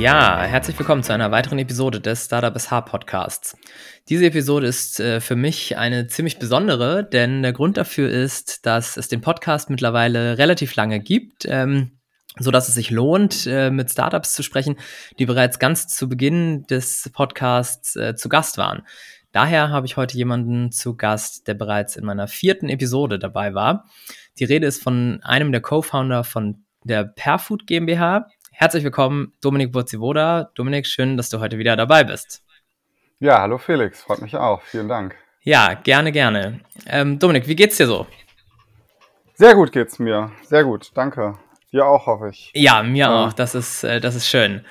Ja, herzlich willkommen zu einer weiteren Episode des Startup SH Podcasts. Diese Episode ist äh, für mich eine ziemlich besondere, denn der Grund dafür ist, dass es den Podcast mittlerweile relativ lange gibt, ähm, so dass es sich lohnt, äh, mit Startups zu sprechen, die bereits ganz zu Beginn des Podcasts äh, zu Gast waren. Daher habe ich heute jemanden zu Gast, der bereits in meiner vierten Episode dabei war. Die Rede ist von einem der Co-Founder von der Perfood GmbH, Herzlich willkommen, Dominik Burzivoda. Dominik, schön, dass du heute wieder dabei bist. Ja, hallo Felix, freut mich auch. Vielen Dank. Ja, gerne, gerne. Ähm, Dominik, wie geht's dir so? Sehr gut geht's mir. Sehr gut, danke. Dir auch, hoffe ich. Ja, mir ja. auch. Das ist, äh, das ist schön.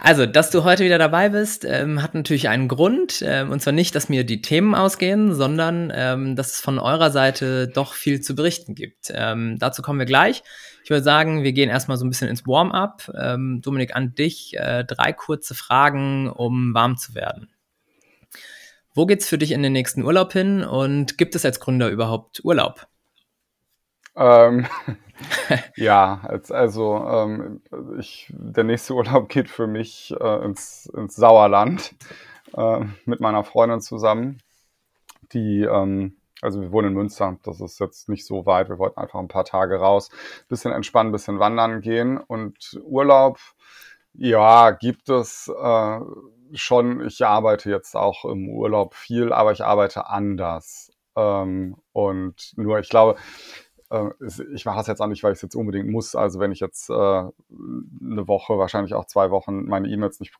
Also, dass du heute wieder dabei bist, ähm, hat natürlich einen Grund. Ähm, und zwar nicht, dass mir die Themen ausgehen, sondern ähm, dass es von eurer Seite doch viel zu berichten gibt. Ähm, dazu kommen wir gleich. Ich würde sagen, wir gehen erstmal so ein bisschen ins Warm-up. Ähm, Dominik, an dich äh, drei kurze Fragen, um warm zu werden. Wo geht's für dich in den nächsten Urlaub hin und gibt es als Gründer überhaupt Urlaub? Ähm, ja, als, also ähm, ich, der nächste Urlaub geht für mich äh, ins, ins Sauerland äh, mit meiner Freundin zusammen, die ähm, also wir wohnen in Münster, das ist jetzt nicht so weit. Wir wollten einfach ein paar Tage raus, bisschen entspannen, bisschen wandern gehen. Und Urlaub, ja, gibt es äh, schon. Ich arbeite jetzt auch im Urlaub viel, aber ich arbeite anders. Ähm, und nur, ich glaube, äh, ich mache das jetzt auch nicht, weil ich es jetzt unbedingt muss. Also wenn ich jetzt äh, eine Woche, wahrscheinlich auch zwei Wochen meine E-Mails nicht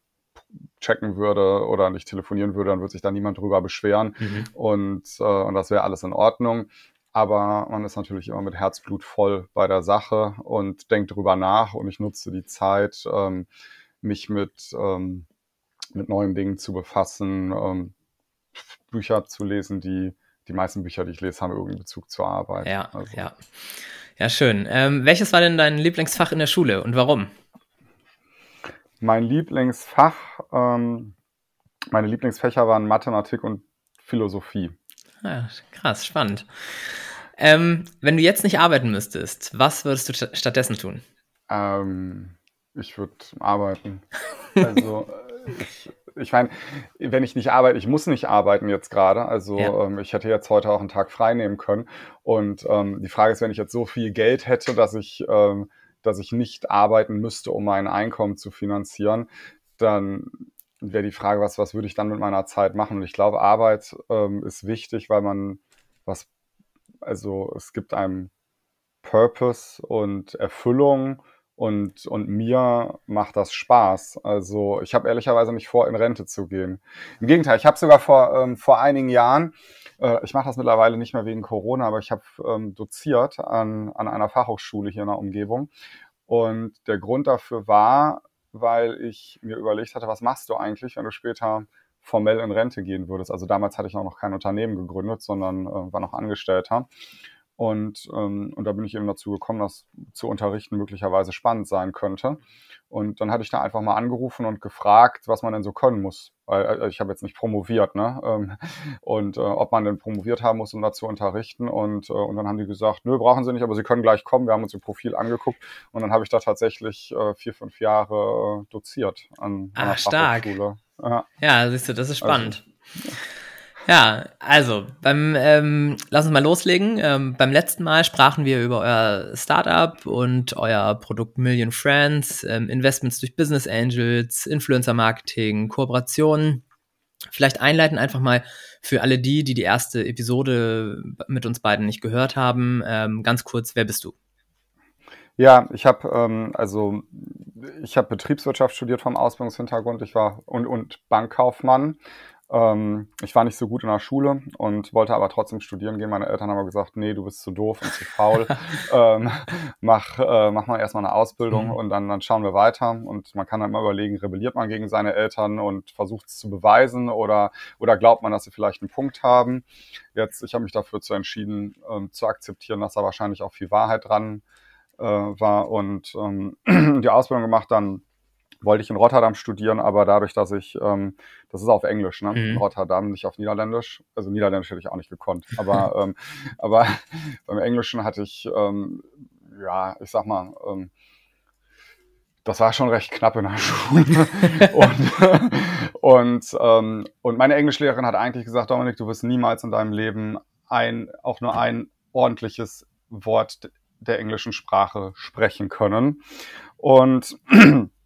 checken würde oder nicht telefonieren würde, dann würde sich da niemand drüber beschweren mhm. und, äh, und das wäre alles in Ordnung. Aber man ist natürlich immer mit Herzblut voll bei der Sache und denkt drüber nach und ich nutze die Zeit, ähm, mich mit, ähm, mit neuen Dingen zu befassen, ähm, Bücher zu lesen, die die meisten Bücher, die ich lese, haben irgendeinen Bezug zur Arbeit. Ja, also. ja. Ja, schön. Ähm, welches war denn dein Lieblingsfach in der Schule und warum? Mein Lieblingsfach, ähm, meine Lieblingsfächer waren Mathematik und Philosophie. Ja, krass, spannend. Ähm, wenn du jetzt nicht arbeiten müsstest, was würdest du stattdessen tun? Ähm, ich würde arbeiten. Also ich, ich meine, wenn ich nicht arbeite, ich muss nicht arbeiten jetzt gerade. Also ja. ähm, ich hätte jetzt heute auch einen Tag frei nehmen können. Und ähm, die Frage ist, wenn ich jetzt so viel Geld hätte, dass ich ähm, dass ich nicht arbeiten müsste, um mein Einkommen zu finanzieren, dann wäre die Frage, was, was würde ich dann mit meiner Zeit machen? Und ich glaube, Arbeit ähm, ist wichtig, weil man was, also es gibt einem Purpose und Erfüllung und, und mir macht das Spaß. Also ich habe ehrlicherweise nicht vor, in Rente zu gehen. Im Gegenteil, ich habe sogar vor, ähm, vor einigen Jahren äh, ich mache das mittlerweile nicht mehr wegen Corona, aber ich habe ähm, doziert an, an einer Fachhochschule hier in der Umgebung. Und der Grund dafür war, weil ich mir überlegt hatte, was machst du eigentlich, wenn du später formell in Rente gehen würdest. Also damals hatte ich auch noch kein Unternehmen gegründet, sondern äh, war noch Angestellter. Und, ähm, und da bin ich eben dazu gekommen, dass zu unterrichten möglicherweise spannend sein könnte. Und dann hatte ich da einfach mal angerufen und gefragt, was man denn so können muss. Weil äh, ich habe jetzt nicht promoviert, ne? Ähm, und äh, ob man denn promoviert haben muss, um da zu unterrichten. Und, äh, und dann haben die gesagt, nö, brauchen sie nicht, aber sie können gleich kommen. Wir haben uns ihr Profil angeguckt. Und dann habe ich da tatsächlich äh, vier, fünf Jahre äh, doziert an, an Ach, stark. Ja. ja, siehst du, das ist spannend. Also, ja, also beim ähm, lass uns mal loslegen. Ähm, beim letzten Mal sprachen wir über euer Startup und euer Produkt Million Friends, ähm, Investments durch Business Angels, Influencer Marketing, Kooperationen. Vielleicht einleiten einfach mal für alle die, die die erste Episode mit uns beiden nicht gehört haben, ähm, ganz kurz, wer bist du? Ja, ich habe ähm, also ich habe Betriebswirtschaft studiert vom Ausbildungshintergrund. Ich war und und Bankkaufmann ähm, ich war nicht so gut in der Schule und wollte aber trotzdem studieren gehen. Meine Eltern haben aber gesagt, nee, du bist zu doof und zu faul. ähm, mach, äh, mach mal erstmal eine Ausbildung mhm. und dann, dann schauen wir weiter. Und man kann dann mal überlegen, rebelliert man gegen seine Eltern und versucht es zu beweisen oder, oder glaubt man, dass sie vielleicht einen Punkt haben. Jetzt, ich habe mich dafür zu entschieden, ähm, zu akzeptieren, dass da wahrscheinlich auch viel Wahrheit dran äh, war und ähm, die Ausbildung gemacht dann wollte ich in Rotterdam studieren, aber dadurch, dass ich, ähm, das ist auf Englisch, ne? Mhm. In Rotterdam, nicht auf Niederländisch. Also Niederländisch hätte ich auch nicht gekonnt. Aber, ähm, aber beim Englischen hatte ich, ähm, ja, ich sag mal, ähm, das war schon recht knapp in der Schule. und, und, ähm, und meine Englischlehrerin hat eigentlich gesagt, Dominik, du wirst niemals in deinem Leben ein, auch nur ein ordentliches Wort der englischen Sprache sprechen können. Und,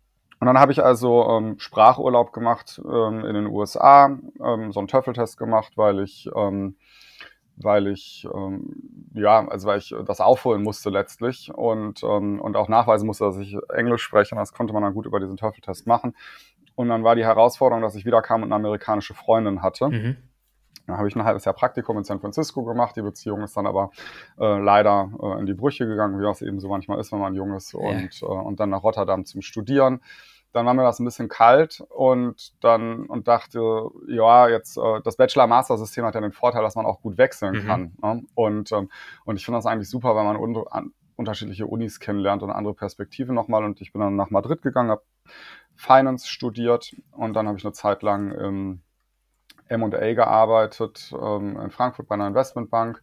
und dann habe ich also ähm, Sprachurlaub gemacht ähm, in den USA, ähm, so einen Töffeltest gemacht, weil ich ähm, weil ich ähm, ja, also weil ich das aufholen musste letztlich und, ähm, und auch nachweisen musste, dass ich Englisch spreche. Und das konnte man dann gut über diesen Töffeltest machen. Und dann war die Herausforderung, dass ich wiederkam und eine amerikanische Freundin hatte. Mhm. Dann habe ich ein halbes Jahr Praktikum in San Francisco gemacht. Die Beziehung ist dann aber äh, leider äh, in die Brüche gegangen, wie das eben so manchmal ist, wenn man jung ist. Und, ja. äh, und dann nach Rotterdam zum Studieren dann war mir das ein bisschen kalt und dann und dachte, ja, jetzt äh, das Bachelor-Master-System hat ja den Vorteil, dass man auch gut wechseln mhm. kann. Ne? Und, ähm, und ich finde das eigentlich super, wenn man un an, unterschiedliche Unis kennenlernt und andere Perspektiven nochmal. Und ich bin dann nach Madrid gegangen, habe Finance studiert und dann habe ich eine Zeit lang im M&A gearbeitet ähm, in Frankfurt bei einer Investmentbank.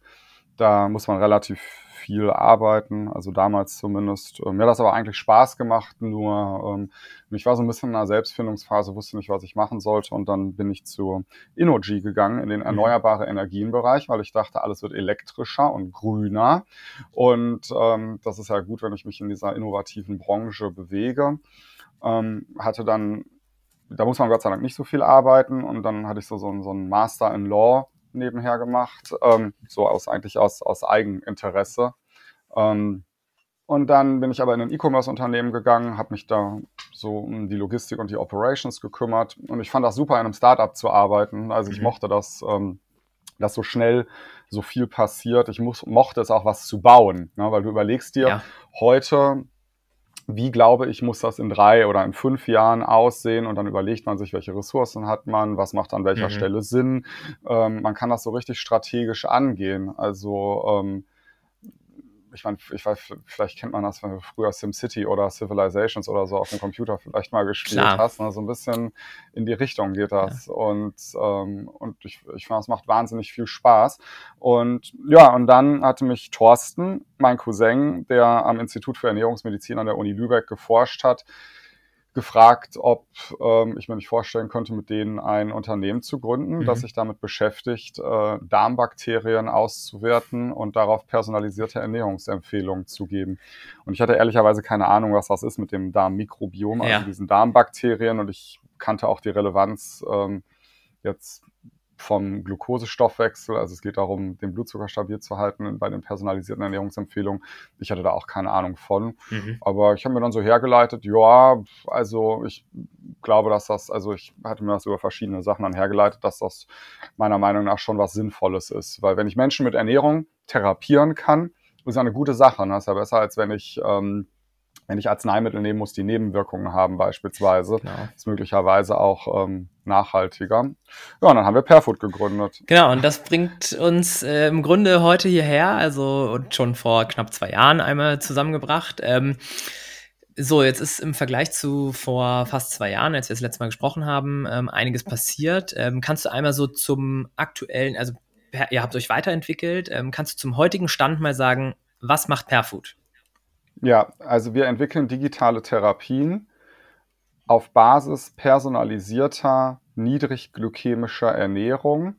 Da muss man relativ viel arbeiten, also damals zumindest. Ähm, mir hat das aber eigentlich Spaß gemacht, nur ähm, ich war so ein bisschen in einer Selbstfindungsphase, wusste nicht, was ich machen sollte und dann bin ich zu Innogy gegangen, in den mhm. erneuerbare Energienbereich, weil ich dachte, alles wird elektrischer und grüner und ähm, das ist ja gut, wenn ich mich in dieser innovativen Branche bewege. Ähm, hatte dann da muss man Gott sei Dank nicht so viel arbeiten und dann hatte ich so, so, so einen Master in Law nebenher gemacht, ähm, so aus eigentlich aus, aus Eigeninteresse. Ähm, und dann bin ich aber in ein E-Commerce-Unternehmen gegangen, habe mich da so um die Logistik und die Operations gekümmert. Und ich fand das super, in einem Startup zu arbeiten. Also ich mhm. mochte das, ähm, dass so schnell so viel passiert. Ich muss, mochte es auch, was zu bauen, ne? weil du überlegst dir ja. heute, wie glaube ich, muss das in drei oder in fünf Jahren aussehen und dann überlegt man sich, welche Ressourcen hat man, was macht an welcher mhm. Stelle Sinn. Ähm, man kann das so richtig strategisch angehen. Also ähm, ich meine, ich weiß, vielleicht kennt man das, wenn du früher SimCity oder Civilizations oder so auf dem Computer vielleicht mal gespielt Klar. hast. Ne? So ein bisschen in die Richtung geht das. Ja. Und, ähm, und ich, ich finde, es macht wahnsinnig viel Spaß. Und ja, und dann hatte mich Thorsten, mein Cousin, der am Institut für Ernährungsmedizin an der Uni Lübeck geforscht hat, gefragt, ob ähm, ich mir nicht vorstellen könnte, mit denen ein Unternehmen zu gründen, mhm. das sich damit beschäftigt, äh, Darmbakterien auszuwerten und darauf personalisierte Ernährungsempfehlungen zu geben. Und ich hatte ehrlicherweise keine Ahnung, was das ist mit dem Darmmikrobiom, also ja. diesen Darmbakterien. Und ich kannte auch die Relevanz ähm, jetzt vom Glukosestoffwechsel. Also es geht darum, den Blutzucker stabil zu halten bei den personalisierten Ernährungsempfehlungen. Ich hatte da auch keine Ahnung von. Mhm. Aber ich habe mir dann so hergeleitet, ja, also ich glaube, dass das, also ich hatte mir das über verschiedene Sachen dann hergeleitet, dass das meiner Meinung nach schon was Sinnvolles ist. Weil wenn ich Menschen mit Ernährung therapieren kann, ist ja eine gute Sache. Ne? Das ist ja besser, als wenn ich ähm, wenn ich Arzneimittel nehmen muss, die Nebenwirkungen haben beispielsweise, genau. ist möglicherweise auch ähm, nachhaltiger. Ja, und dann haben wir Perfood gegründet. Genau, und das bringt uns äh, im Grunde heute hierher, also und schon vor knapp zwei Jahren einmal zusammengebracht. Ähm, so, jetzt ist im Vergleich zu vor fast zwei Jahren, als wir das letzte Mal gesprochen haben, ähm, einiges passiert. Ähm, kannst du einmal so zum aktuellen, also ihr habt euch weiterentwickelt, ähm, kannst du zum heutigen Stand mal sagen, was macht Perfood? Ja, also wir entwickeln digitale Therapien auf Basis personalisierter, niedrigglykämischer Ernährung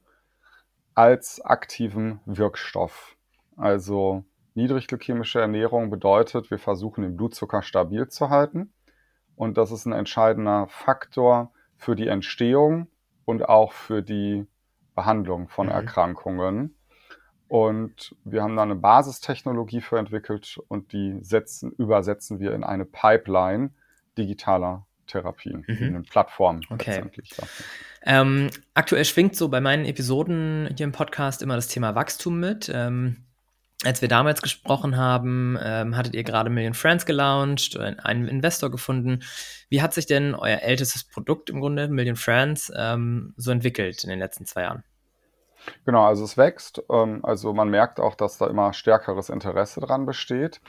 als aktiven Wirkstoff. Also niedrigglykämische Ernährung bedeutet, wir versuchen den Blutzucker stabil zu halten. Und das ist ein entscheidender Faktor für die Entstehung und auch für die Behandlung von mhm. Erkrankungen. Und wir haben da eine Basistechnologie für entwickelt und die setzen, übersetzen wir in eine Pipeline digitaler Therapien, mhm. in eine Plattform okay. letztendlich. Ähm, aktuell schwingt so bei meinen Episoden hier im Podcast immer das Thema Wachstum mit. Ähm, als wir damals gesprochen haben, ähm, hattet ihr gerade Million Friends gelauncht, einen Investor gefunden. Wie hat sich denn euer ältestes Produkt im Grunde, Million Friends, ähm, so entwickelt in den letzten zwei Jahren? Genau, also es wächst. Ähm, also man merkt auch, dass da immer stärkeres Interesse dran besteht.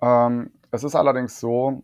Ähm, es ist allerdings so,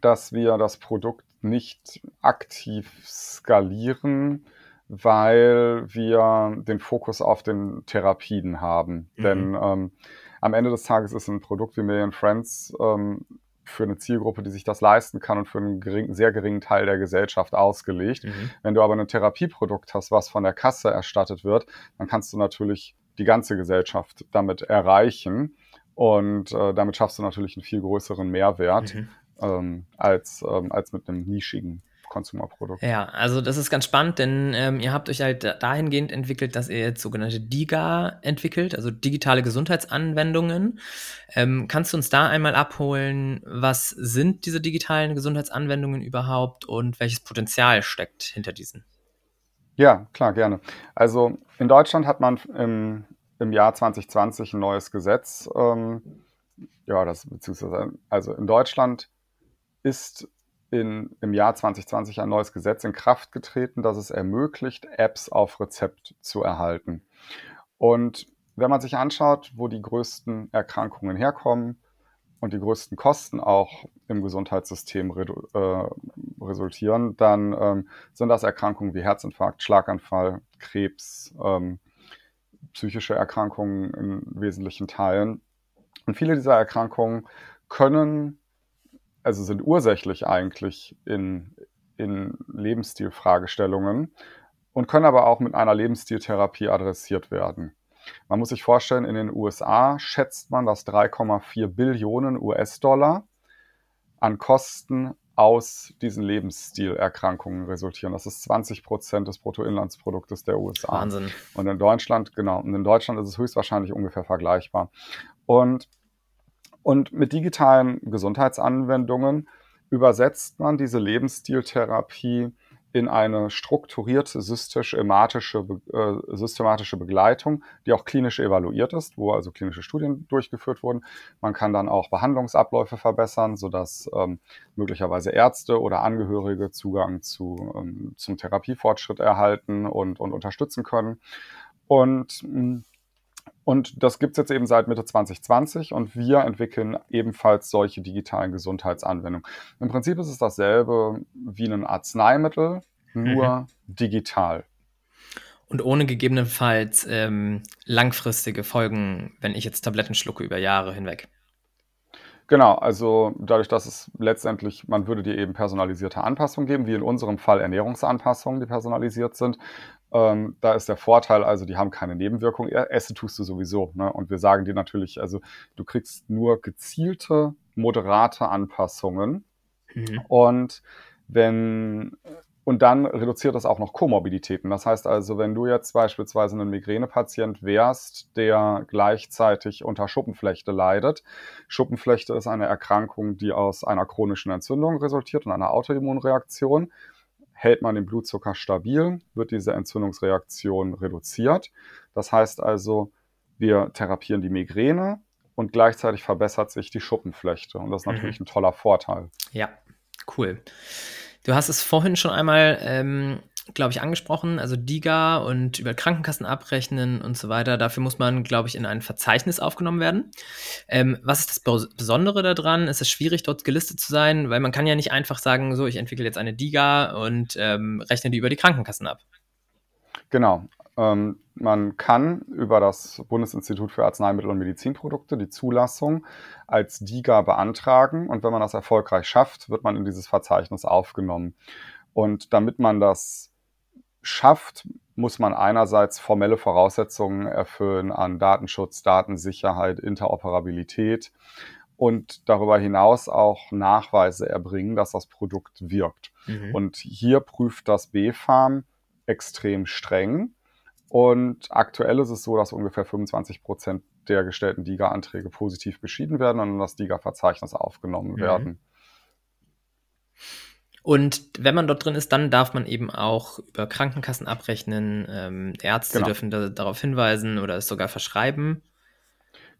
dass wir das Produkt nicht aktiv skalieren, weil wir den Fokus auf den Therapien haben. Mhm. Denn ähm, am Ende des Tages ist ein Produkt wie Million Friends ähm, für eine Zielgruppe, die sich das leisten kann und für einen gering, sehr geringen Teil der Gesellschaft ausgelegt. Mhm. Wenn du aber ein Therapieprodukt hast, was von der Kasse erstattet wird, dann kannst du natürlich die ganze Gesellschaft damit erreichen. Und äh, damit schaffst du natürlich einen viel größeren Mehrwert mhm. ähm, als, ähm, als mit einem nischigen Konsumerprodukt. Ja, also das ist ganz spannend, denn ähm, ihr habt euch halt dahingehend entwickelt, dass ihr jetzt sogenannte DIGA entwickelt, also digitale Gesundheitsanwendungen. Ähm, kannst du uns da einmal abholen, was sind diese digitalen Gesundheitsanwendungen überhaupt und welches Potenzial steckt hinter diesen? Ja, klar, gerne. Also in Deutschland hat man im, im Jahr 2020 ein neues Gesetz. Ähm, ja, das beziehungsweise, also in Deutschland ist in, im Jahr 2020 ein neues Gesetz in Kraft getreten, das es ermöglicht, Apps auf Rezept zu erhalten. Und wenn man sich anschaut, wo die größten Erkrankungen herkommen und die größten Kosten auch im Gesundheitssystem äh, resultieren, dann ähm, sind das Erkrankungen wie Herzinfarkt, Schlaganfall, Krebs, ähm, psychische Erkrankungen in wesentlichen Teilen. Und viele dieser Erkrankungen können also sind ursächlich eigentlich in, in Lebensstilfragestellungen und können aber auch mit einer Lebensstiltherapie adressiert werden. Man muss sich vorstellen, in den USA schätzt man, dass 3,4 Billionen US-Dollar an Kosten aus diesen Lebensstilerkrankungen resultieren. Das ist 20 Prozent des Bruttoinlandsproduktes der USA. Wahnsinn. Und in Deutschland, genau, und in Deutschland ist es höchstwahrscheinlich ungefähr vergleichbar. Und und mit digitalen Gesundheitsanwendungen übersetzt man diese Lebensstiltherapie in eine strukturierte systematische, äh, systematische Begleitung, die auch klinisch evaluiert ist, wo also klinische Studien durchgeführt wurden. Man kann dann auch Behandlungsabläufe verbessern, sodass ähm, möglicherweise Ärzte oder Angehörige Zugang zu, ähm, zum Therapiefortschritt erhalten und, und unterstützen können. Und mh, hm, und das gibt es jetzt eben seit Mitte 2020 und wir entwickeln ebenfalls solche digitalen Gesundheitsanwendungen. Im Prinzip ist es dasselbe wie ein Arzneimittel, nur mhm. digital. Und ohne gegebenenfalls ähm, langfristige Folgen, wenn ich jetzt Tabletten schlucke über Jahre hinweg. Genau, also dadurch, dass es letztendlich, man würde dir eben personalisierte Anpassungen geben, wie in unserem Fall Ernährungsanpassungen, die personalisiert sind. Ähm, da ist der Vorteil, also die haben keine Nebenwirkung. Essen tust du sowieso. Ne? Und wir sagen dir natürlich, also du kriegst nur gezielte, moderate Anpassungen. Mhm. Und wenn und dann reduziert das auch noch Komorbiditäten. Das heißt also, wenn du jetzt beispielsweise ein Migränepatient wärst, der gleichzeitig unter Schuppenflechte leidet. Schuppenflechte ist eine Erkrankung, die aus einer chronischen Entzündung resultiert und einer Autoimmunreaktion. Hält man den Blutzucker stabil, wird diese Entzündungsreaktion reduziert. Das heißt also, wir therapieren die Migräne und gleichzeitig verbessert sich die Schuppenflechte. Und das ist natürlich mhm. ein toller Vorteil. Ja, cool. Du hast es vorhin schon einmal, ähm, glaube ich, angesprochen, also DIGA und über Krankenkassen abrechnen und so weiter. Dafür muss man, glaube ich, in ein Verzeichnis aufgenommen werden. Ähm, was ist das Besondere daran? Ist es schwierig, dort gelistet zu sein? Weil man kann ja nicht einfach sagen, so, ich entwickle jetzt eine DIGA und ähm, rechne die über die Krankenkassen ab. Genau. Ähm, man kann über das Bundesinstitut für Arzneimittel und Medizinprodukte die Zulassung als DIGA beantragen und wenn man das erfolgreich schafft, wird man in dieses Verzeichnis aufgenommen. Und damit man das schafft, muss man einerseits formelle Voraussetzungen erfüllen an Datenschutz, Datensicherheit, Interoperabilität und darüber hinaus auch Nachweise erbringen, dass das Produkt wirkt. Mhm. Und hier prüft das BfArM extrem streng und aktuell ist es so, dass ungefähr 25 Prozent der gestellten DIGA-Anträge positiv beschieden werden und in das DIGA-Verzeichnis aufgenommen mhm. werden. Und wenn man dort drin ist, dann darf man eben auch über Krankenkassen abrechnen. Ähm, Ärzte genau. dürfen da, darauf hinweisen oder es sogar verschreiben.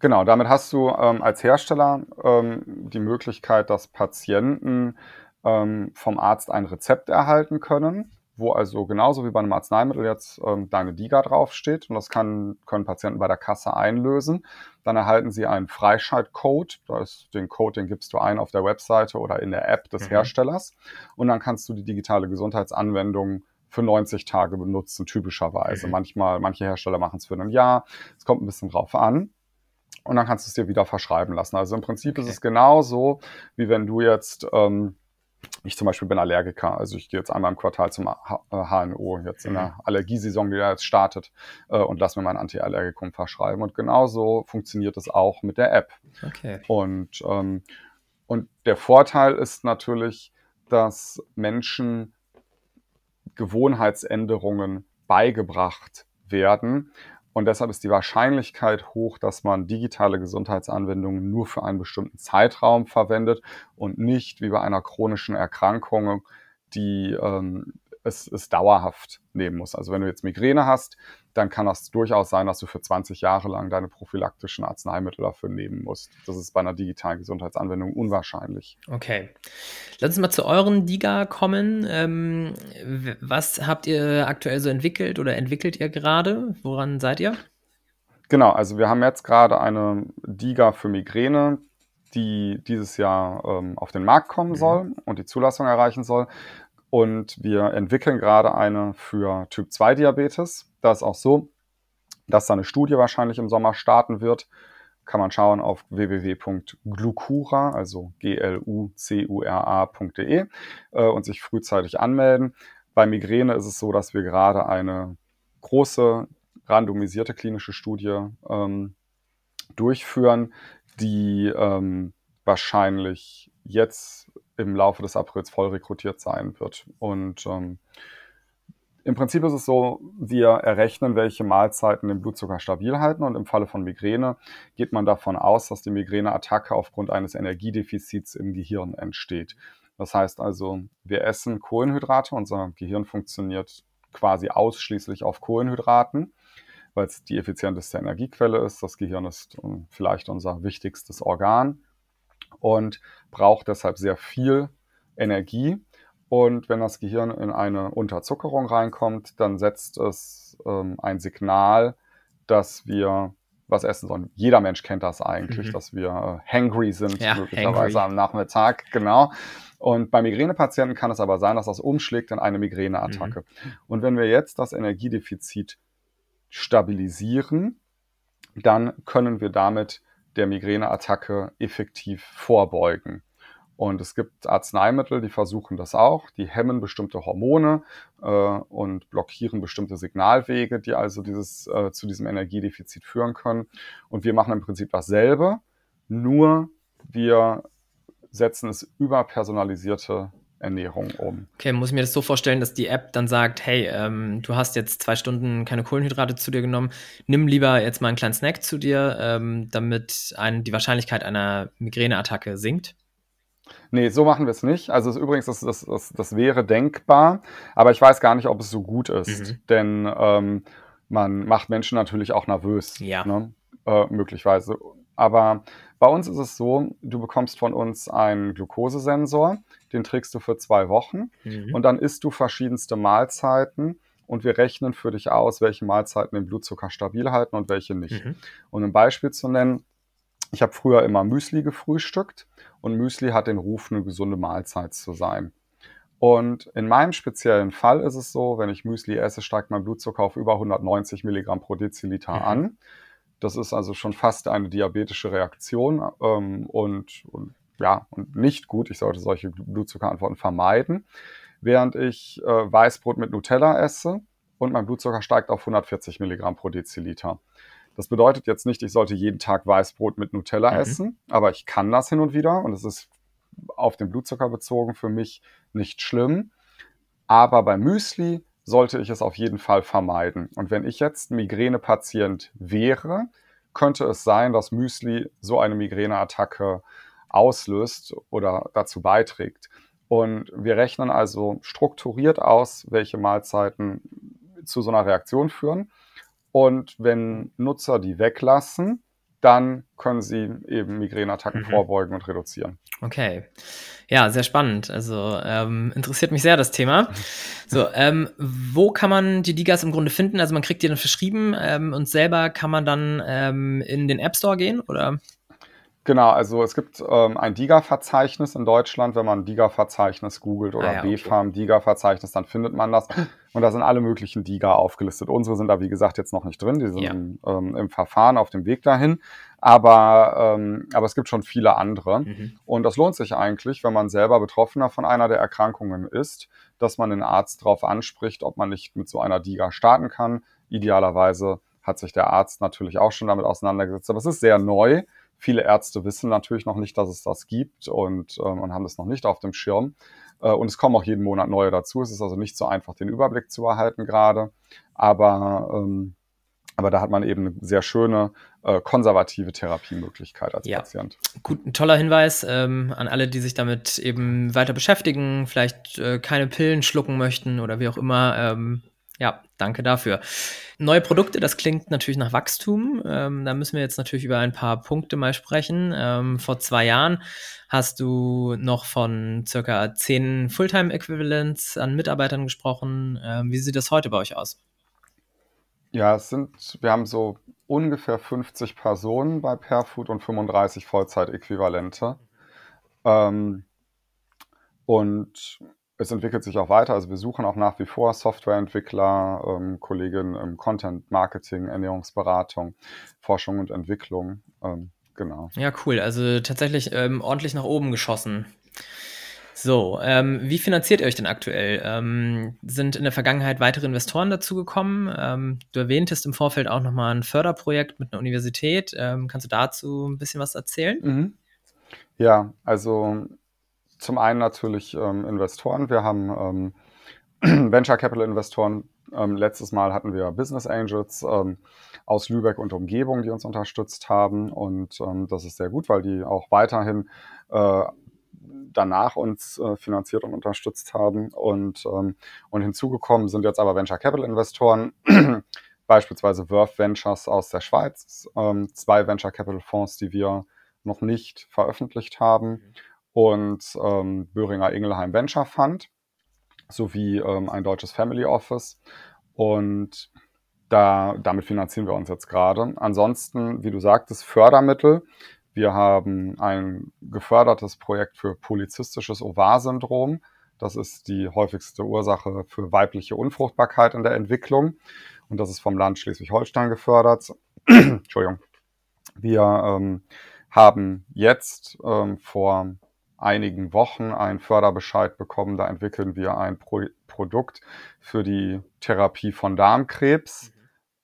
Genau, damit hast du ähm, als Hersteller ähm, die Möglichkeit, dass Patienten ähm, vom Arzt ein Rezept erhalten können wo also genauso wie bei einem Arzneimittel jetzt ähm, deine DIGA draufsteht und das kann, können Patienten bei der Kasse einlösen. Dann erhalten sie einen Freischaltcode. Da ist den Code, den gibst du ein auf der Webseite oder in der App des mhm. Herstellers und dann kannst du die digitale Gesundheitsanwendung für 90 Tage benutzen, typischerweise. Mhm. Manchmal, manche Hersteller machen es für ein Jahr. Es kommt ein bisschen drauf an. und dann kannst du es dir wieder verschreiben lassen. Also im Prinzip okay. ist es genauso, wie wenn du jetzt, ähm, ich zum Beispiel bin Allergiker, also ich gehe jetzt einmal im Quartal zum HNO, äh, jetzt in der mhm. Allergiesaison, die da jetzt startet, äh, und lasse mir mein Antiallergikum verschreiben. Und genauso funktioniert es auch mit der App. Okay. Und, ähm, und der Vorteil ist natürlich, dass Menschen Gewohnheitsänderungen beigebracht werden. Und deshalb ist die Wahrscheinlichkeit hoch, dass man digitale Gesundheitsanwendungen nur für einen bestimmten Zeitraum verwendet und nicht wie bei einer chronischen Erkrankung, die ähm, es, es dauerhaft nehmen muss. Also wenn du jetzt Migräne hast, dann kann das durchaus sein, dass du für 20 Jahre lang deine prophylaktischen Arzneimittel dafür nehmen musst. Das ist bei einer digitalen Gesundheitsanwendung unwahrscheinlich. Okay. Lass uns mal zu euren DIGA kommen. Ähm, was habt ihr aktuell so entwickelt oder entwickelt ihr gerade? Woran seid ihr? Genau, also wir haben jetzt gerade eine DIGA für Migräne, die dieses Jahr ähm, auf den Markt kommen mhm. soll und die Zulassung erreichen soll. Und wir entwickeln gerade eine für Typ 2 Diabetes. Da ist auch so, dass da eine Studie wahrscheinlich im Sommer starten wird. Kann man schauen auf www.glucura, also G-L-U-C-U-R-A.de äh, und sich frühzeitig anmelden. Bei Migräne ist es so, dass wir gerade eine große randomisierte klinische Studie ähm, durchführen, die ähm, wahrscheinlich jetzt im Laufe des Aprils voll rekrutiert sein wird. Und ähm, im Prinzip ist es so, wir errechnen, welche Mahlzeiten den Blutzucker stabil halten und im Falle von Migräne geht man davon aus, dass die Migräneattacke aufgrund eines Energiedefizits im Gehirn entsteht. Das heißt also, wir essen Kohlenhydrate, unser Gehirn funktioniert quasi ausschließlich auf Kohlenhydraten, weil es die effizienteste Energiequelle ist. Das Gehirn ist ähm, vielleicht unser wichtigstes Organ und braucht deshalb sehr viel Energie. Und wenn das Gehirn in eine Unterzuckerung reinkommt, dann setzt es ähm, ein Signal, dass wir was essen sollen. Jeder Mensch kennt das eigentlich, mhm. dass wir äh, hangry sind, ja, möglicherweise hangry. am Nachmittag, genau. Und bei Migränepatienten kann es aber sein, dass das umschlägt in eine Migräneattacke. Mhm. Und wenn wir jetzt das Energiedefizit stabilisieren, dann können wir damit der Migräneattacke effektiv vorbeugen. Und es gibt Arzneimittel, die versuchen das auch. Die hemmen bestimmte Hormone äh, und blockieren bestimmte Signalwege, die also dieses, äh, zu diesem Energiedefizit führen können. Und wir machen im Prinzip dasselbe, nur wir setzen es über personalisierte Ernährung um. Okay, muss ich mir das so vorstellen, dass die App dann sagt, hey, ähm, du hast jetzt zwei Stunden keine Kohlenhydrate zu dir genommen, nimm lieber jetzt mal einen kleinen Snack zu dir, ähm, damit ein, die Wahrscheinlichkeit einer Migräneattacke sinkt? Nee, so machen wir es nicht. Also übrigens, das, das, das, das wäre denkbar, aber ich weiß gar nicht, ob es so gut ist. Mhm. Denn ähm, man macht Menschen natürlich auch nervös. Ja. Ne? Äh, möglicherweise. Aber bei uns ist es so, du bekommst von uns einen Glukosesensor, den trägst du für zwei Wochen mhm. und dann isst du verschiedenste Mahlzeiten und wir rechnen für dich aus, welche Mahlzeiten den Blutzucker stabil halten und welche nicht. Mhm. Um ein Beispiel zu nennen, ich habe früher immer Müsli gefrühstückt und Müsli hat den Ruf, eine gesunde Mahlzeit zu sein. Und in meinem speziellen Fall ist es so, wenn ich Müsli esse, steigt mein Blutzucker auf über 190 Milligramm pro Deziliter mhm. an. Das ist also schon fast eine diabetische Reaktion ähm, und, und, ja, und nicht gut. Ich sollte solche Blutzuckerantworten vermeiden. Während ich äh, Weißbrot mit Nutella esse und mein Blutzucker steigt auf 140 Milligramm pro Deziliter. Das bedeutet jetzt nicht, ich sollte jeden Tag Weißbrot mit Nutella mhm. essen, aber ich kann das hin und wieder und es ist auf den Blutzucker bezogen für mich nicht schlimm. Aber bei Müsli sollte ich es auf jeden Fall vermeiden. Und wenn ich jetzt Migränepatient wäre, könnte es sein, dass Müsli so eine Migräneattacke auslöst oder dazu beiträgt. Und wir rechnen also strukturiert aus, welche Mahlzeiten zu so einer Reaktion führen. Und wenn Nutzer die weglassen, dann können sie eben Migräneattacken mhm. vorbeugen und reduzieren. Okay. Ja, sehr spannend. Also ähm, interessiert mich sehr das Thema. So, ähm, wo kann man die Digas im Grunde finden? Also man kriegt die dann verschrieben ähm, und selber kann man dann ähm, in den App Store gehen, oder? Genau, also es gibt ähm, ein DIGA-Verzeichnis in Deutschland. Wenn man DIGA-Verzeichnis googelt oder ah, ja, BFARM okay. DIGA-Verzeichnis, dann findet man das. Und da sind alle möglichen DIGA aufgelistet. Unsere sind da, wie gesagt, jetzt noch nicht drin. Die sind ja. ähm, im Verfahren auf dem Weg dahin. Aber, ähm, aber es gibt schon viele andere. Mhm. Und das lohnt sich eigentlich, wenn man selber Betroffener von einer der Erkrankungen ist, dass man den Arzt darauf anspricht, ob man nicht mit so einer DIGA starten kann. Idealerweise hat sich der Arzt natürlich auch schon damit auseinandergesetzt. Aber es ist sehr neu. Viele Ärzte wissen natürlich noch nicht, dass es das gibt und, ähm, und haben das noch nicht auf dem Schirm. Äh, und es kommen auch jeden Monat neue dazu. Es ist also nicht so einfach, den Überblick zu erhalten gerade. Aber, ähm, aber da hat man eben eine sehr schöne äh, konservative Therapiemöglichkeit als ja. Patient. Gut, ein toller Hinweis ähm, an alle, die sich damit eben weiter beschäftigen, vielleicht äh, keine Pillen schlucken möchten oder wie auch immer. Ähm, ja, danke dafür. Neue Produkte, das klingt natürlich nach Wachstum. Ähm, da müssen wir jetzt natürlich über ein paar Punkte mal sprechen. Ähm, vor zwei Jahren hast du noch von circa zehn Fulltime-Equivalents an Mitarbeitern gesprochen. Ähm, wie sieht das heute bei euch aus? Ja, es sind, wir haben so ungefähr 50 Personen bei Perfood und 35 Vollzeitäquivalente. Ähm, und es entwickelt sich auch weiter. Also wir suchen auch nach wie vor Softwareentwickler, ähm, Kolleginnen im Content Marketing, Ernährungsberatung, Forschung und Entwicklung. Ähm, genau. Ja, cool. Also tatsächlich ähm, ordentlich nach oben geschossen. So, ähm, wie finanziert ihr euch denn aktuell? Ähm, sind in der Vergangenheit weitere Investoren dazugekommen? Ähm, du erwähntest im Vorfeld auch nochmal ein Förderprojekt mit einer Universität. Ähm, kannst du dazu ein bisschen was erzählen? Mhm. Ja, also zum einen natürlich ähm, Investoren. Wir haben ähm, Venture Capital Investoren. Ähm, letztes Mal hatten wir Business Angels ähm, aus Lübeck und Umgebung, die uns unterstützt haben. Und ähm, das ist sehr gut, weil die auch weiterhin äh, danach uns äh, finanziert und unterstützt haben. Und, ähm, und hinzugekommen sind jetzt aber Venture Capital Investoren. beispielsweise Verve Ventures aus der Schweiz, zwei Venture Capital Fonds, die wir noch nicht veröffentlicht haben. Mhm und ähm, Böhringer Ingelheim Venture Fund sowie ähm, ein deutsches Family Office. Und da, damit finanzieren wir uns jetzt gerade. Ansonsten, wie du sagtest, Fördermittel. Wir haben ein gefördertes Projekt für polizistisches Ovar-Syndrom. Das ist die häufigste Ursache für weibliche Unfruchtbarkeit in der Entwicklung. Und das ist vom Land Schleswig-Holstein gefördert. Entschuldigung. Wir ähm, haben jetzt ähm, vor einigen Wochen einen Förderbescheid bekommen. Da entwickeln wir ein Pro Produkt für die Therapie von Darmkrebs.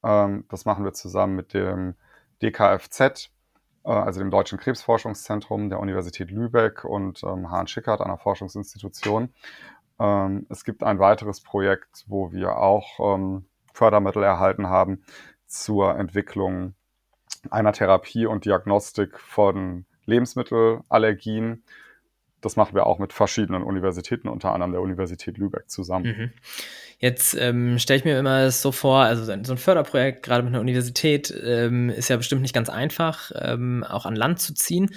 Mhm. Ähm, das machen wir zusammen mit dem DKFZ, äh, also dem Deutschen Krebsforschungszentrum der Universität Lübeck und ähm, Hahn Schickert, einer Forschungsinstitution. Ähm, es gibt ein weiteres Projekt, wo wir auch ähm, Fördermittel erhalten haben zur Entwicklung einer Therapie und Diagnostik von Lebensmittelallergien das machen wir auch mit verschiedenen Universitäten, unter anderem der Universität Lübeck zusammen. Mhm. Jetzt ähm, stelle ich mir immer so vor, also so ein Förderprojekt, gerade mit einer Universität, ähm, ist ja bestimmt nicht ganz einfach, ähm, auch an Land zu ziehen.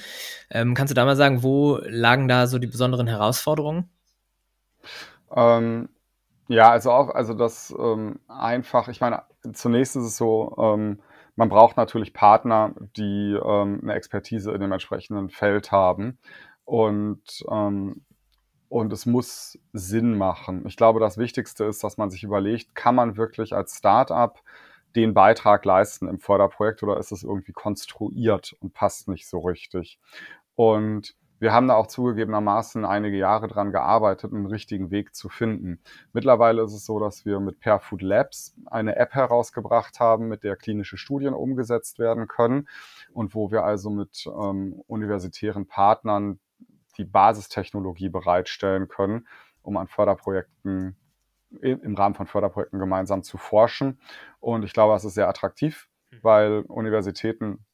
Ähm, kannst du da mal sagen, wo lagen da so die besonderen Herausforderungen? Ähm, ja, also auch, also das ähm, einfach, ich meine, zunächst ist es so, man braucht natürlich Partner, die eine Expertise in dem entsprechenden Feld haben. Und, ähm, und es muss Sinn machen. Ich glaube, das Wichtigste ist, dass man sich überlegt, kann man wirklich als Startup den Beitrag leisten im Förderprojekt oder ist es irgendwie konstruiert und passt nicht so richtig? Und wir haben da auch zugegebenermaßen einige Jahre dran gearbeitet, einen richtigen Weg zu finden. Mittlerweile ist es so, dass wir mit Perfood Labs eine App herausgebracht haben, mit der klinische Studien umgesetzt werden können und wo wir also mit ähm, universitären Partnern die Basistechnologie bereitstellen können, um an Förderprojekten im Rahmen von Förderprojekten gemeinsam zu forschen. Und ich glaube, es ist sehr attraktiv, hm. weil Universitäten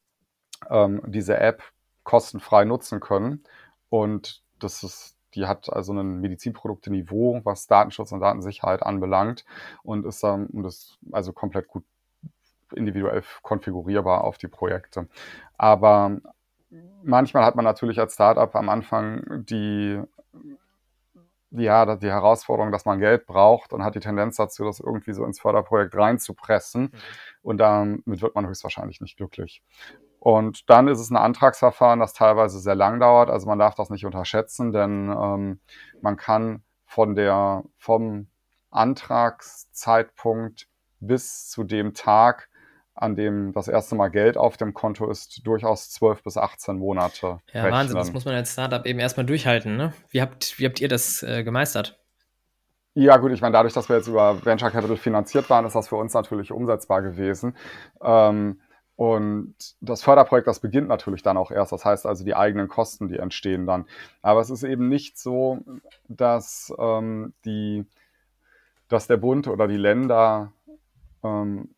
ähm, diese App kostenfrei nutzen können. Und das ist, die hat also ein Medizinprodukte-Niveau, was Datenschutz und Datensicherheit anbelangt und ist dann ähm, das also komplett gut individuell konfigurierbar auf die Projekte. Aber manchmal hat man natürlich als Startup am Anfang die, ja, die Herausforderung, dass man Geld braucht und hat die Tendenz dazu, das irgendwie so ins Förderprojekt reinzupressen. Mhm. Und damit wird man höchstwahrscheinlich nicht glücklich. Und dann ist es ein Antragsverfahren, das teilweise sehr lang dauert. Also man darf das nicht unterschätzen, denn ähm, man kann von der, vom Antragszeitpunkt bis zu dem Tag, an dem das erste Mal Geld auf dem Konto ist, durchaus 12 bis 18 Monate. Ja, rechnen. Wahnsinn, das muss man als Startup eben erstmal durchhalten. Ne? Wie, habt, wie habt ihr das äh, gemeistert? Ja, gut, ich meine, dadurch, dass wir jetzt über Venture Capital finanziert waren, ist das für uns natürlich umsetzbar gewesen. Ähm, und das Förderprojekt, das beginnt natürlich dann auch erst. Das heißt also, die eigenen Kosten, die entstehen dann. Aber es ist eben nicht so, dass, ähm, die, dass der Bund oder die Länder ähm,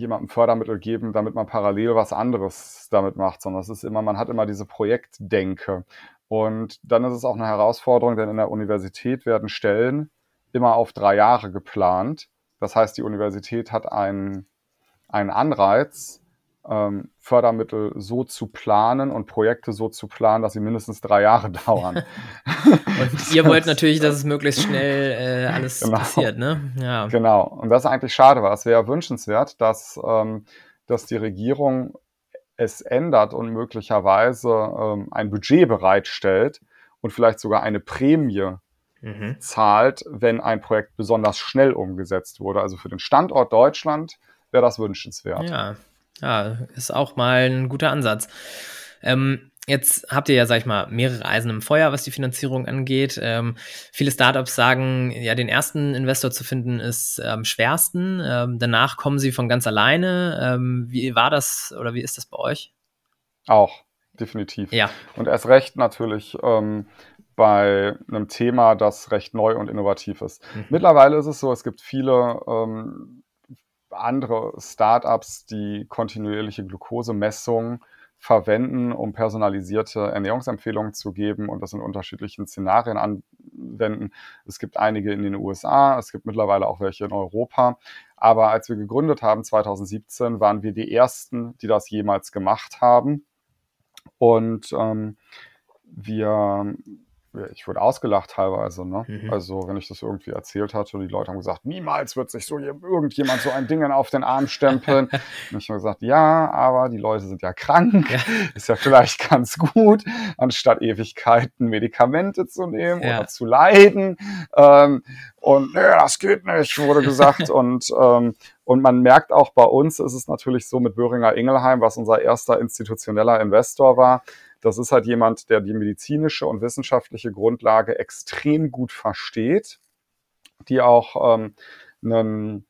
jemandem Fördermittel geben, damit man parallel was anderes damit macht, sondern es ist immer, man hat immer diese Projektdenke. Und dann ist es auch eine Herausforderung, denn in der Universität werden Stellen immer auf drei Jahre geplant. Das heißt, die Universität hat einen, einen Anreiz, ähm, Fördermittel so zu planen und Projekte so zu planen, dass sie mindestens drei Jahre dauern. und ihr wollt natürlich, dass es möglichst schnell äh, alles genau. passiert, ne? Ja. Genau. Und das ist eigentlich schade, weil es wäre wünschenswert, dass, ähm, dass die Regierung es ändert und möglicherweise ähm, ein Budget bereitstellt und vielleicht sogar eine Prämie mhm. zahlt, wenn ein Projekt besonders schnell umgesetzt wurde. Also für den Standort Deutschland wäre das wünschenswert. Ja, ja, ist auch mal ein guter Ansatz. Ähm, jetzt habt ihr ja, sag ich mal, mehrere Eisen im Feuer, was die Finanzierung angeht. Ähm, viele Startups sagen, ja, den ersten Investor zu finden ist am schwersten. Ähm, danach kommen sie von ganz alleine. Ähm, wie war das oder wie ist das bei euch? Auch, definitiv. Ja. Und erst recht natürlich ähm, bei einem Thema, das recht neu und innovativ ist. Mhm. Mittlerweile ist es so, es gibt viele ähm, andere Startups, die kontinuierliche Glukosemessung verwenden, um personalisierte Ernährungsempfehlungen zu geben und das in unterschiedlichen Szenarien anwenden. Es gibt einige in den USA, es gibt mittlerweile auch welche in Europa. Aber als wir gegründet haben, 2017, waren wir die Ersten, die das jemals gemacht haben. Und ähm, wir ich wurde ausgelacht teilweise, ne? Mhm. Also, wenn ich das irgendwie erzählt hatte, die Leute haben gesagt, niemals wird sich so irgendjemand so ein Ding auf den Arm stempeln. und ich habe gesagt, ja, aber die Leute sind ja krank. Ja. Ist ja vielleicht ganz gut, anstatt Ewigkeiten Medikamente zu nehmen ja. oder zu leiden. Ähm, und nee, das geht nicht, wurde gesagt. und, ähm, und man merkt auch bei uns ist es natürlich so mit Böhringer Ingelheim, was unser erster institutioneller Investor war, das ist halt jemand, der die medizinische und wissenschaftliche Grundlage extrem gut versteht, die auch ähm, einen,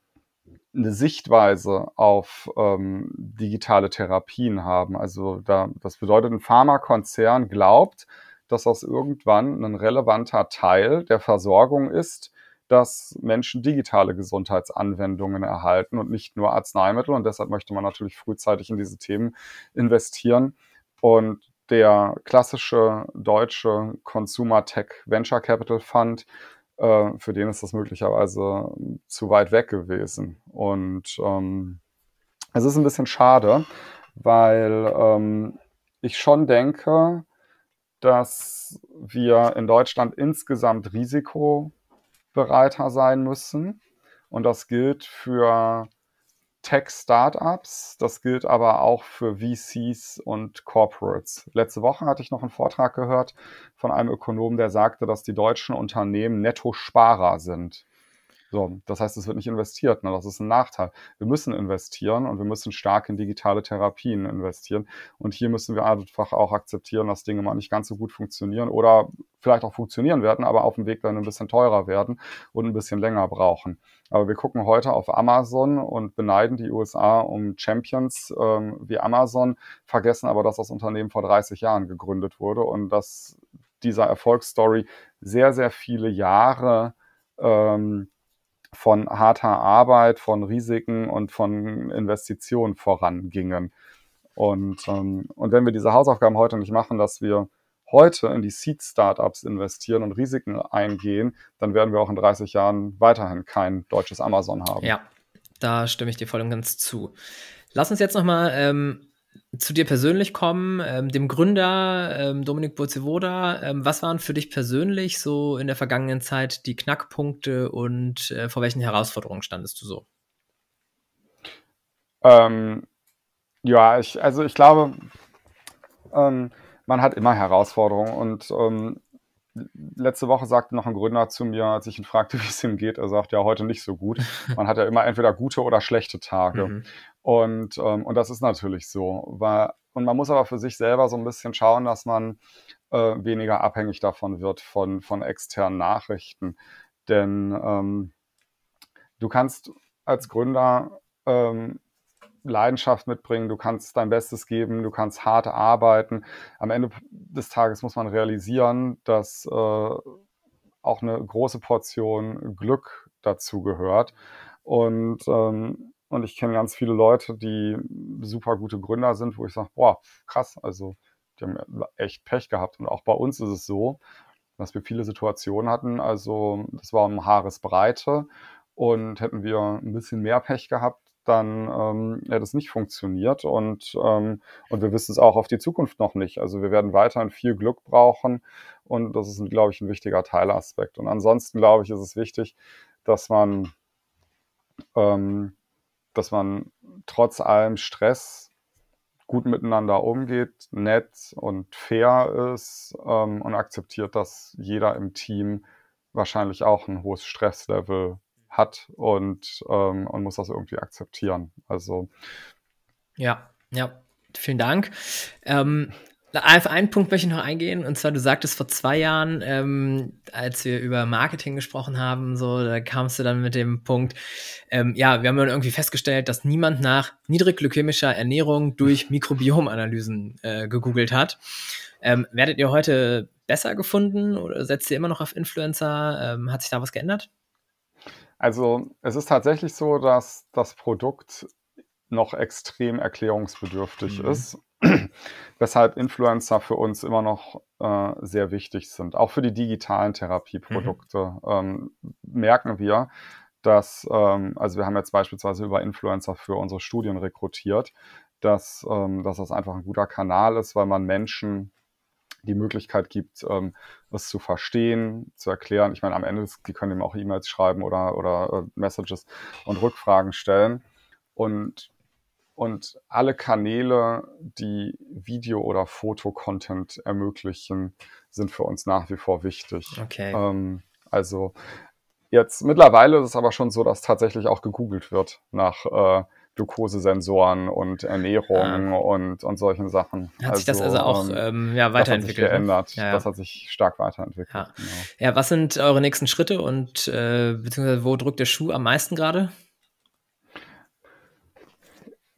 eine Sichtweise auf ähm, digitale Therapien haben. Also da, das bedeutet, ein Pharmakonzern glaubt, dass das irgendwann ein relevanter Teil der Versorgung ist, dass Menschen digitale Gesundheitsanwendungen erhalten und nicht nur Arzneimittel. Und deshalb möchte man natürlich frühzeitig in diese Themen investieren. Und der klassische deutsche Consumer Tech Venture Capital Fund, äh, für den ist das möglicherweise zu weit weg gewesen. Und ähm, es ist ein bisschen schade, weil ähm, ich schon denke, dass wir in Deutschland insgesamt risikobereiter sein müssen. Und das gilt für Tech-Startups. Das gilt aber auch für VCs und Corporates. Letzte Woche hatte ich noch einen Vortrag gehört von einem Ökonom, der sagte, dass die deutschen Unternehmen Netto-Sparer sind. So, das heißt, es wird nicht investiert. Ne? Das ist ein Nachteil. Wir müssen investieren und wir müssen stark in digitale Therapien investieren. Und hier müssen wir einfach auch akzeptieren, dass Dinge mal nicht ganz so gut funktionieren oder vielleicht auch funktionieren werden, aber auf dem Weg dann ein bisschen teurer werden und ein bisschen länger brauchen. Aber wir gucken heute auf Amazon und beneiden die USA um Champions ähm, wie Amazon, vergessen aber, dass das Unternehmen vor 30 Jahren gegründet wurde und dass dieser Erfolgsstory sehr, sehr viele Jahre ähm, von harter Arbeit, von Risiken und von Investitionen vorangingen. Und, ähm, und wenn wir diese Hausaufgaben heute nicht machen, dass wir heute in die Seed-Startups investieren und Risiken eingehen, dann werden wir auch in 30 Jahren weiterhin kein deutsches Amazon haben. Ja, da stimme ich dir voll und ganz zu. Lass uns jetzt nochmal ähm, zu dir persönlich kommen, ähm, dem Gründer ähm, Dominik Burzewoda. Ähm, was waren für dich persönlich so in der vergangenen Zeit die Knackpunkte und äh, vor welchen Herausforderungen standest du so? Ähm, Ja, ich, also ich glaube, ähm, man hat immer Herausforderungen und ähm, letzte Woche sagte noch ein Gründer zu mir, als ich ihn fragte, wie es ihm geht, er sagt, ja, heute nicht so gut. Man hat ja immer entweder gute oder schlechte Tage. Mhm. Und, ähm, und das ist natürlich so. Weil, und man muss aber für sich selber so ein bisschen schauen, dass man äh, weniger abhängig davon wird, von, von externen Nachrichten. Denn ähm, du kannst als Gründer ähm, Leidenschaft mitbringen, du kannst dein Bestes geben, du kannst hart arbeiten. Am Ende des Tages muss man realisieren, dass äh, auch eine große Portion Glück dazu gehört. Und, ähm, und ich kenne ganz viele Leute, die super gute Gründer sind, wo ich sage, boah, krass, also die haben echt Pech gehabt. Und auch bei uns ist es so, dass wir viele Situationen hatten. Also das war um Haaresbreite. Und hätten wir ein bisschen mehr Pech gehabt, dann ähm, hätte es nicht funktioniert. Und, ähm, und wir wissen es auch auf die Zukunft noch nicht. Also wir werden weiterhin viel Glück brauchen. Und das ist, glaube ich, ein wichtiger Teilaspekt. Und ansonsten, glaube ich, ist es wichtig, dass man, ähm, dass man trotz allem Stress gut miteinander umgeht, nett und fair ist ähm, und akzeptiert, dass jeder im Team wahrscheinlich auch ein hohes Stresslevel hat und, ähm, und muss das irgendwie akzeptieren. Also. Ja, ja, vielen Dank. Ähm, auf einen Punkt möchte ich noch eingehen, und zwar, du sagtest vor zwei Jahren, ähm, als wir über Marketing gesprochen haben, so, da kamst du dann mit dem Punkt, ähm, ja, wir haben dann irgendwie festgestellt, dass niemand nach niedrigglykämischer Ernährung durch Mikrobiomanalysen äh, gegoogelt hat. Ähm, werdet ihr heute besser gefunden oder setzt ihr immer noch auf Influencer? Ähm, hat sich da was geändert? Also es ist tatsächlich so, dass das Produkt noch extrem erklärungsbedürftig mhm. ist, weshalb Influencer für uns immer noch äh, sehr wichtig sind. Auch für die digitalen Therapieprodukte mhm. ähm, merken wir, dass, ähm, also wir haben jetzt beispielsweise über Influencer für unsere Studien rekrutiert, dass, ähm, dass das einfach ein guter Kanal ist, weil man Menschen die Möglichkeit gibt, ähm, es zu verstehen, zu erklären. Ich meine, am Ende, die können eben auch E-Mails schreiben oder, oder äh, Messages und Rückfragen stellen. Und, und alle Kanäle, die Video- oder Fotocontent ermöglichen, sind für uns nach wie vor wichtig. Okay. Ähm, also jetzt mittlerweile ist es aber schon so, dass tatsächlich auch gegoogelt wird nach äh, Glukosesensoren und Ernährung ah. und, und solchen Sachen. Hat also, sich das also, also auch ähm, ja, weiterentwickelt? Das hat sich ne? geändert. Ja, ja. Das hat sich stark weiterentwickelt. Ja. Genau. was sind eure nächsten Schritte und äh, beziehungsweise wo drückt der Schuh am meisten gerade?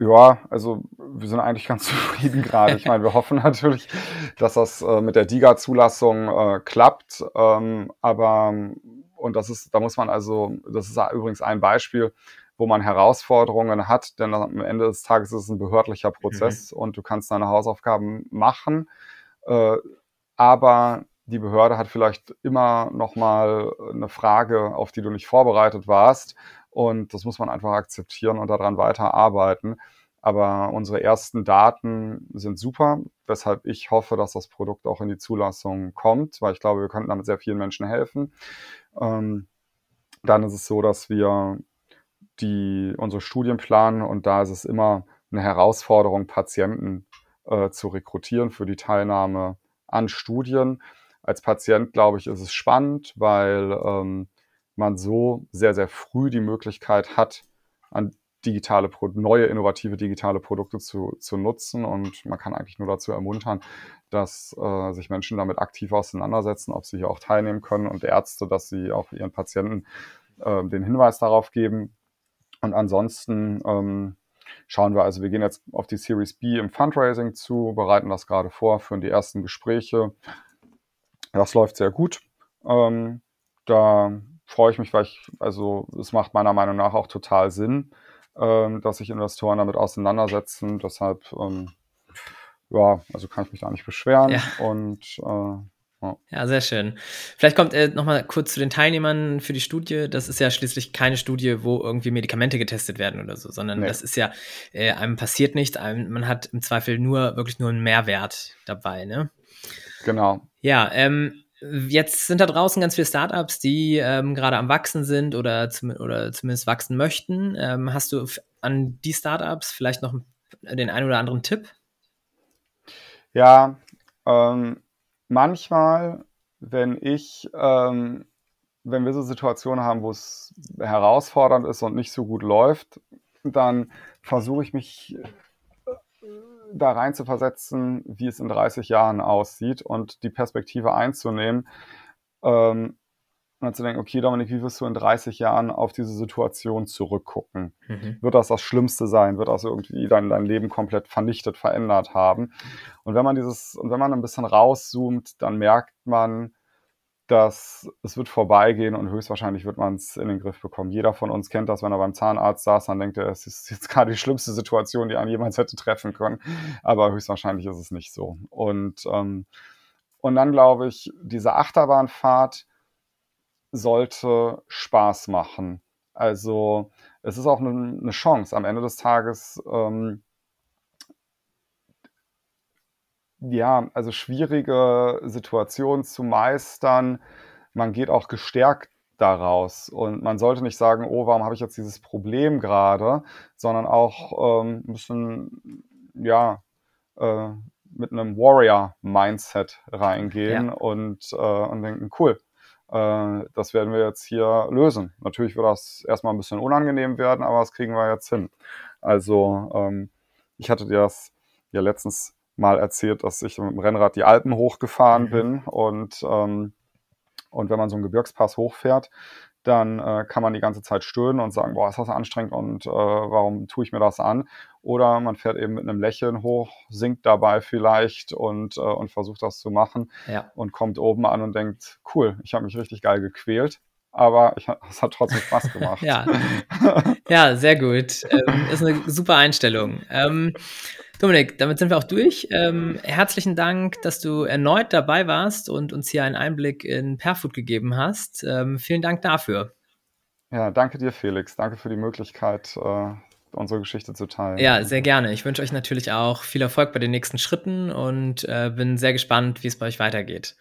Ja, also wir sind eigentlich ganz zufrieden gerade. Ich meine, wir hoffen natürlich, dass das äh, mit der DIGA-Zulassung äh, klappt. Ähm, aber und das ist, da muss man also, das ist übrigens ein Beispiel, wo man Herausforderungen hat, denn am Ende des Tages ist es ein behördlicher mhm. Prozess mhm. und du kannst deine Hausaufgaben machen, äh, aber die Behörde hat vielleicht immer noch mal eine Frage, auf die du nicht vorbereitet warst und das muss man einfach akzeptieren und daran weiterarbeiten. Aber unsere ersten Daten sind super, weshalb ich hoffe, dass das Produkt auch in die Zulassung kommt, weil ich glaube, wir könnten damit sehr vielen Menschen helfen. Ähm, dann ist es so, dass wir die unsere Studien planen und da ist es immer eine Herausforderung, Patienten äh, zu rekrutieren für die Teilnahme an Studien. Als Patient, glaube ich, ist es spannend, weil ähm, man so sehr, sehr früh die Möglichkeit hat, an digitale, neue, innovative digitale Produkte zu, zu nutzen. Und man kann eigentlich nur dazu ermuntern, dass äh, sich Menschen damit aktiv auseinandersetzen, ob sie hier auch teilnehmen können und Ärzte, dass sie auch ihren Patienten äh, den Hinweis darauf geben, und ansonsten ähm, schauen wir, also wir gehen jetzt auf die Series B im Fundraising zu, bereiten das gerade vor, führen die ersten Gespräche. Das läuft sehr gut. Ähm, da freue ich mich, weil ich, also es macht meiner Meinung nach auch total Sinn, ähm, dass sich Investoren damit auseinandersetzen. Deshalb, ähm, ja, also kann ich mich da nicht beschweren. Ja. Und äh, ja. sehr schön. Vielleicht kommt äh, noch mal kurz zu den Teilnehmern für die Studie. Das ist ja schließlich keine Studie, wo irgendwie Medikamente getestet werden oder so, sondern nee. das ist ja, äh, einem passiert nichts, einem, man hat im Zweifel nur, wirklich nur einen Mehrwert dabei, ne? Genau. Ja, ähm, jetzt sind da draußen ganz viele Startups, die ähm, gerade am Wachsen sind oder, zum, oder zumindest wachsen möchten. Ähm, hast du an die Startups vielleicht noch den einen oder anderen Tipp? Ja, ähm, manchmal, wenn ich, ähm, wenn wir so Situationen haben, wo es herausfordernd ist und nicht so gut läuft, dann versuche ich mich da rein zu versetzen, wie es in 30 Jahren aussieht und die Perspektive einzunehmen ähm, und zu denken, okay, Dominik, wie wirst du in 30 Jahren auf diese Situation zurückgucken? Mhm. Wird das das Schlimmste sein? Wird das irgendwie dein, dein Leben komplett vernichtet, verändert haben? Und wenn man dieses, und wenn man ein bisschen rauszoomt, dann merkt man, dass es wird vorbeigehen und höchstwahrscheinlich wird man es in den Griff bekommen. Jeder von uns kennt das, wenn er beim Zahnarzt saß, dann denkt er, es ist jetzt gerade die schlimmste Situation, die einem jemals hätte treffen können. Aber höchstwahrscheinlich ist es nicht so. Und, ähm, und dann glaube ich, diese Achterbahnfahrt sollte Spaß machen. Also es ist auch eine, eine Chance am Ende des Tages. Ähm, ja, also schwierige Situationen zu meistern. Man geht auch gestärkt daraus. Und man sollte nicht sagen, oh, warum habe ich jetzt dieses Problem gerade, sondern auch ähm, ein bisschen, ja, äh, mit einem Warrior-Mindset reingehen ja. und, äh, und denken, cool, äh, das werden wir jetzt hier lösen. Natürlich wird das erstmal ein bisschen unangenehm werden, aber das kriegen wir jetzt hin. Also ähm, ich hatte dir das ja letztens mal erzählt, dass ich mit dem Rennrad die Alpen hochgefahren mhm. bin und, ähm, und wenn man so einen Gebirgspass hochfährt, dann äh, kann man die ganze Zeit stöhnen und sagen, boah, ist das anstrengend und äh, warum tue ich mir das an? Oder man fährt eben mit einem Lächeln hoch, singt dabei vielleicht und, äh, und versucht das zu machen ja. und kommt oben an und denkt, cool, ich habe mich richtig geil gequält aber ich, es hat trotzdem Spaß gemacht. ja. ja, sehr gut. Ähm, ist eine super Einstellung. Ähm, Dominik, damit sind wir auch durch. Ähm, herzlichen Dank, dass du erneut dabei warst und uns hier einen Einblick in Perfood gegeben hast. Ähm, vielen Dank dafür. Ja, danke dir, Felix. Danke für die Möglichkeit, äh, unsere Geschichte zu teilen. Ja, sehr gerne. Ich wünsche euch natürlich auch viel Erfolg bei den nächsten Schritten und äh, bin sehr gespannt, wie es bei euch weitergeht.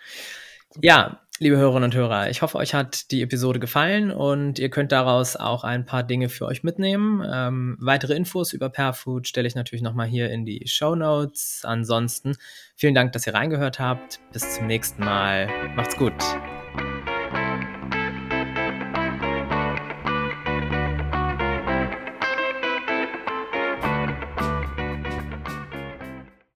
Ja, liebe Hörerinnen und Hörer, ich hoffe, euch hat die Episode gefallen und ihr könnt daraus auch ein paar Dinge für euch mitnehmen. Ähm, weitere Infos über Perfood stelle ich natürlich nochmal hier in die Show Notes. Ansonsten vielen Dank, dass ihr reingehört habt. Bis zum nächsten Mal. Macht's gut.